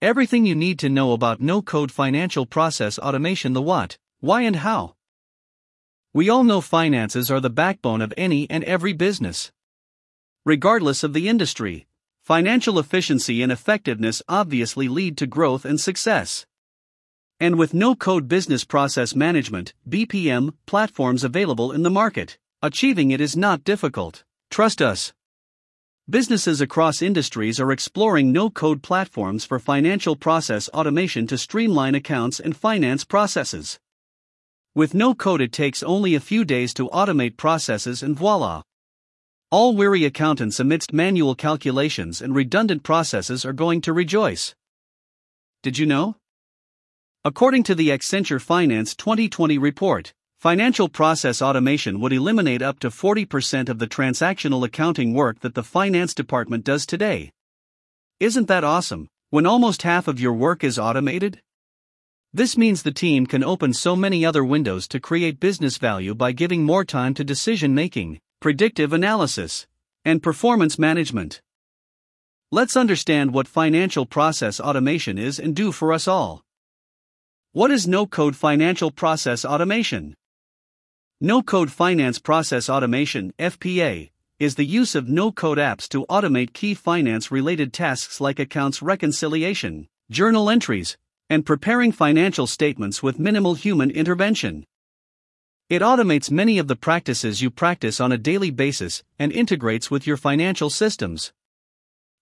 Everything you need to know about no code financial process automation the what, why, and how. We all know finances are the backbone of any and every business. Regardless of the industry, financial efficiency and effectiveness obviously lead to growth and success. And with no code business process management BPM platforms available in the market, achieving it is not difficult. Trust us. Businesses across industries are exploring no code platforms for financial process automation to streamline accounts and finance processes. With no code, it takes only a few days to automate processes, and voila! All weary accountants amidst manual calculations and redundant processes are going to rejoice. Did you know? According to the Accenture Finance 2020 report, financial process automation would eliminate up to 40% of the transactional accounting work that the finance department does today. Isn't that awesome? When almost half of your work is automated? This means the team can open so many other windows to create business value by giving more time to decision making, predictive analysis, and performance management. Let's understand what financial process automation is and do for us all. What is no code financial process automation? No code finance process automation FPA is the use of no code apps to automate key finance related tasks like accounts reconciliation, journal entries, and preparing financial statements with minimal human intervention. It automates many of the practices you practice on a daily basis and integrates with your financial systems.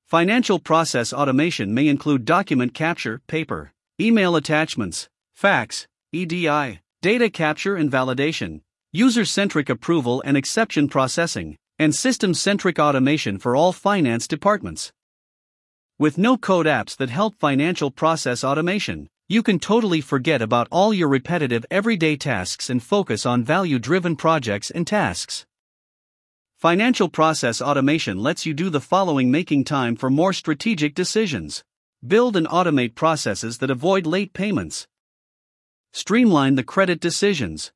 Financial process automation may include document capture, paper, email attachments, fax, EDI, data capture and validation, user centric approval and exception processing, and system centric automation for all finance departments. With no code apps that help financial process automation, you can totally forget about all your repetitive everyday tasks and focus on value driven projects and tasks. Financial process automation lets you do the following making time for more strategic decisions. Build and automate processes that avoid late payments. Streamline the credit decisions.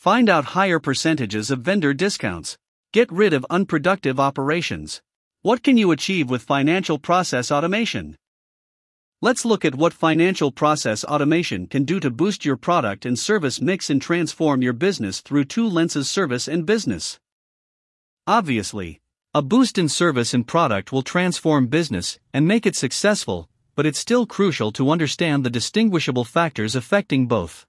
Find out higher percentages of vendor discounts. Get rid of unproductive operations. What can you achieve with financial process automation? Let's look at what financial process automation can do to boost your product and service mix and transform your business through two lenses service and business. Obviously, a boost in service and product will transform business and make it successful, but it's still crucial to understand the distinguishable factors affecting both.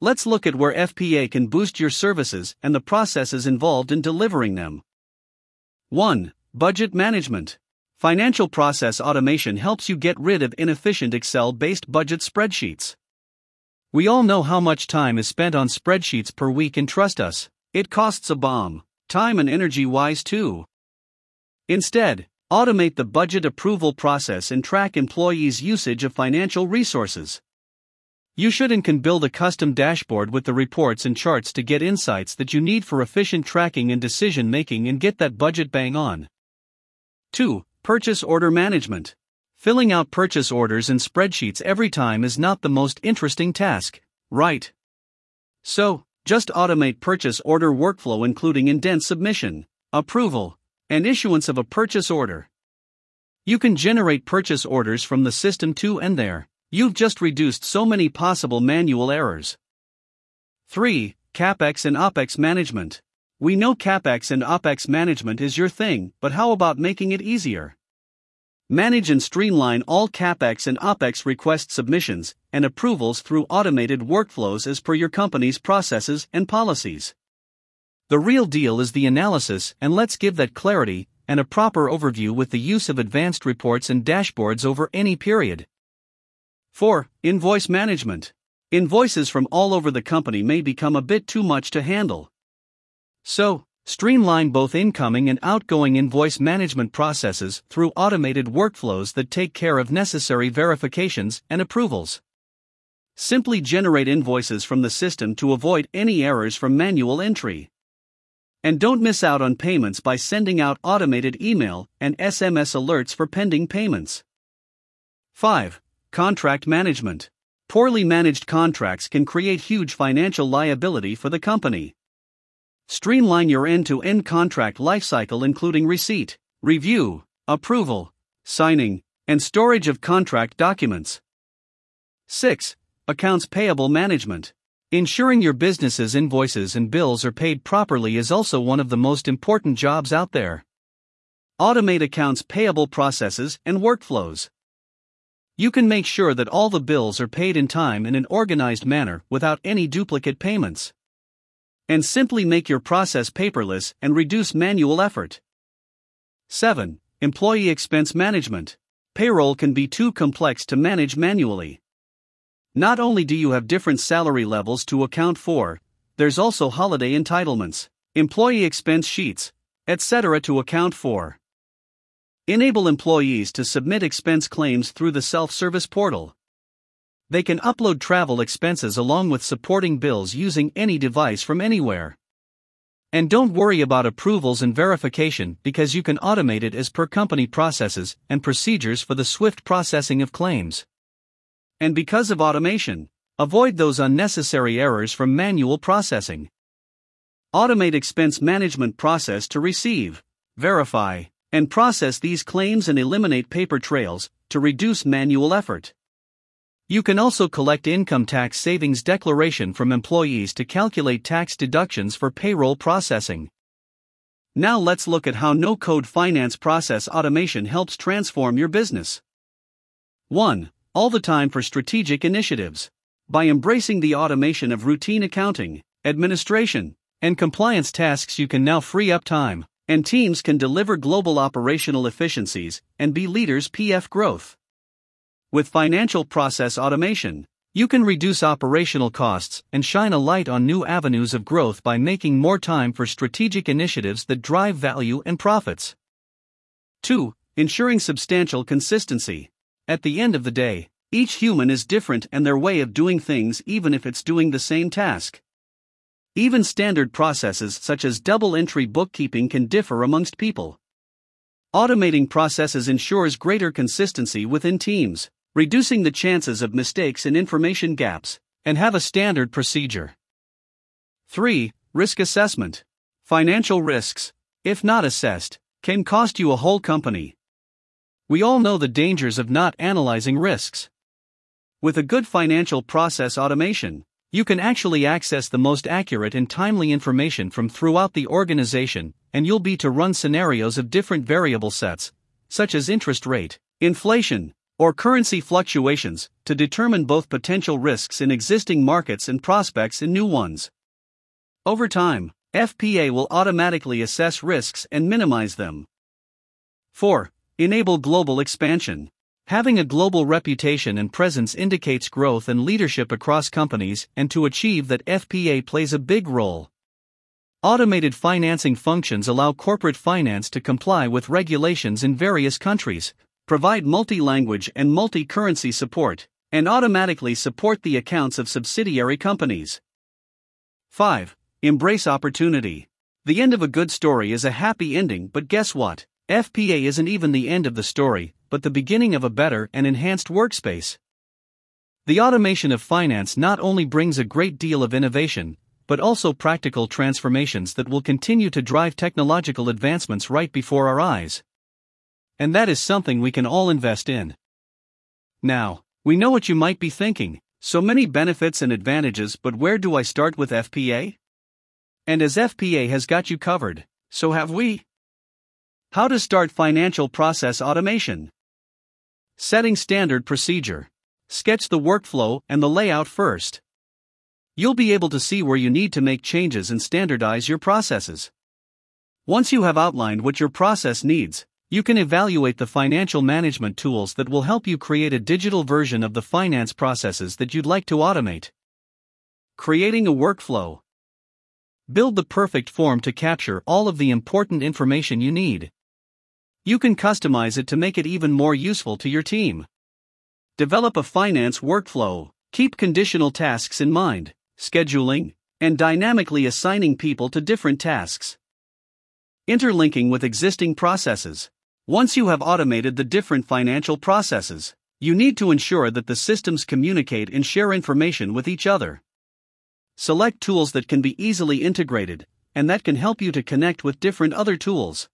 Let's look at where FPA can boost your services and the processes involved in delivering them. 1. Budget Management. Financial process automation helps you get rid of inefficient Excel based budget spreadsheets. We all know how much time is spent on spreadsheets per week, and trust us, it costs a bomb, time and energy wise too. Instead, Automate the budget approval process and track employees' usage of financial resources. You should and can build a custom dashboard with the reports and charts to get insights that you need for efficient tracking and decision making and get that budget bang on. 2. Purchase order management. Filling out purchase orders and spreadsheets every time is not the most interesting task, right? So, just automate purchase order workflow including indent submission, approval, and issuance of a purchase order. You can generate purchase orders from the system too, and there, you've just reduced so many possible manual errors. 3. CapEx and OpEx management. We know CapEx and OpEx management is your thing, but how about making it easier? Manage and streamline all CapEx and OpEx request submissions and approvals through automated workflows as per your company's processes and policies. The real deal is the analysis, and let's give that clarity and a proper overview with the use of advanced reports and dashboards over any period. 4. Invoice management. Invoices from all over the company may become a bit too much to handle. So, streamline both incoming and outgoing invoice management processes through automated workflows that take care of necessary verifications and approvals. Simply generate invoices from the system to avoid any errors from manual entry. And don't miss out on payments by sending out automated email and SMS alerts for pending payments. 5. Contract management. Poorly managed contracts can create huge financial liability for the company. Streamline your end to end contract lifecycle, including receipt, review, approval, signing, and storage of contract documents. 6. Accounts payable management. Ensuring your business's invoices and bills are paid properly is also one of the most important jobs out there. Automate accounts payable processes and workflows. You can make sure that all the bills are paid in time in an organized manner without any duplicate payments. And simply make your process paperless and reduce manual effort. 7. Employee expense management. Payroll can be too complex to manage manually. Not only do you have different salary levels to account for, there's also holiday entitlements, employee expense sheets, etc. to account for. Enable employees to submit expense claims through the self service portal. They can upload travel expenses along with supporting bills using any device from anywhere. And don't worry about approvals and verification because you can automate it as per company processes and procedures for the swift processing of claims. And because of automation, avoid those unnecessary errors from manual processing. Automate expense management process to receive, verify, and process these claims and eliminate paper trails to reduce manual effort. You can also collect income tax savings declaration from employees to calculate tax deductions for payroll processing. Now let's look at how no code finance process automation helps transform your business. 1 all the time for strategic initiatives. By embracing the automation of routine accounting, administration, and compliance tasks, you can now free up time, and teams can deliver global operational efficiencies and be leaders PF growth. With financial process automation, you can reduce operational costs and shine a light on new avenues of growth by making more time for strategic initiatives that drive value and profits. 2. Ensuring substantial consistency. At the end of the day, each human is different and their way of doing things, even if it's doing the same task. Even standard processes such as double entry bookkeeping can differ amongst people. Automating processes ensures greater consistency within teams, reducing the chances of mistakes and information gaps, and have a standard procedure. 3. Risk assessment. Financial risks, if not assessed, can cost you a whole company. We all know the dangers of not analyzing risks. With a good financial process automation, you can actually access the most accurate and timely information from throughout the organization, and you'll be to run scenarios of different variable sets, such as interest rate, inflation, or currency fluctuations, to determine both potential risks in existing markets and prospects in new ones. Over time, FPA will automatically assess risks and minimize them. 4. Enable global expansion. Having a global reputation and presence indicates growth and leadership across companies, and to achieve that, FPA plays a big role. Automated financing functions allow corporate finance to comply with regulations in various countries, provide multi language and multi currency support, and automatically support the accounts of subsidiary companies. 5. Embrace opportunity. The end of a good story is a happy ending, but guess what? FPA isn't even the end of the story, but the beginning of a better and enhanced workspace. The automation of finance not only brings a great deal of innovation, but also practical transformations that will continue to drive technological advancements right before our eyes. And that is something we can all invest in. Now, we know what you might be thinking so many benefits and advantages, but where do I start with FPA? And as FPA has got you covered, so have we. How to start financial process automation. Setting standard procedure. Sketch the workflow and the layout first. You'll be able to see where you need to make changes and standardize your processes. Once you have outlined what your process needs, you can evaluate the financial management tools that will help you create a digital version of the finance processes that you'd like to automate. Creating a workflow. Build the perfect form to capture all of the important information you need. You can customize it to make it even more useful to your team. Develop a finance workflow, keep conditional tasks in mind, scheduling, and dynamically assigning people to different tasks. Interlinking with existing processes. Once you have automated the different financial processes, you need to ensure that the systems communicate and share information with each other. Select tools that can be easily integrated and that can help you to connect with different other tools.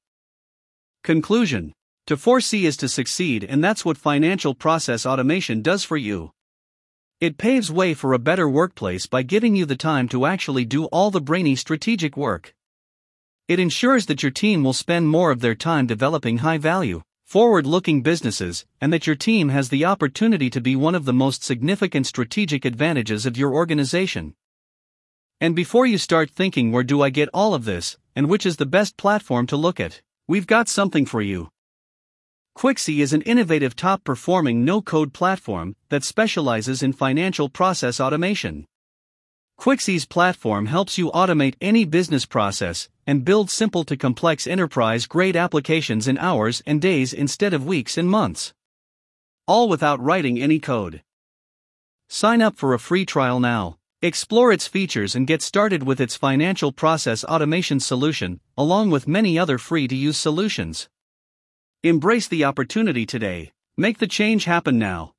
Conclusion To foresee is to succeed, and that's what financial process automation does for you. It paves way for a better workplace by giving you the time to actually do all the brainy strategic work. It ensures that your team will spend more of their time developing high value, forward looking businesses, and that your team has the opportunity to be one of the most significant strategic advantages of your organization. And before you start thinking, where do I get all of this, and which is the best platform to look at, we've got something for you. Quixy is an innovative top performing no code platform that specializes in financial process automation. Quixy's platform helps you automate any business process and build simple to complex enterprise grade applications in hours and days instead of weeks and months. All without writing any code. Sign up for a free trial now. Explore its features and get started with its financial process automation solution, along with many other free to use solutions. Embrace the opportunity today. Make the change happen now.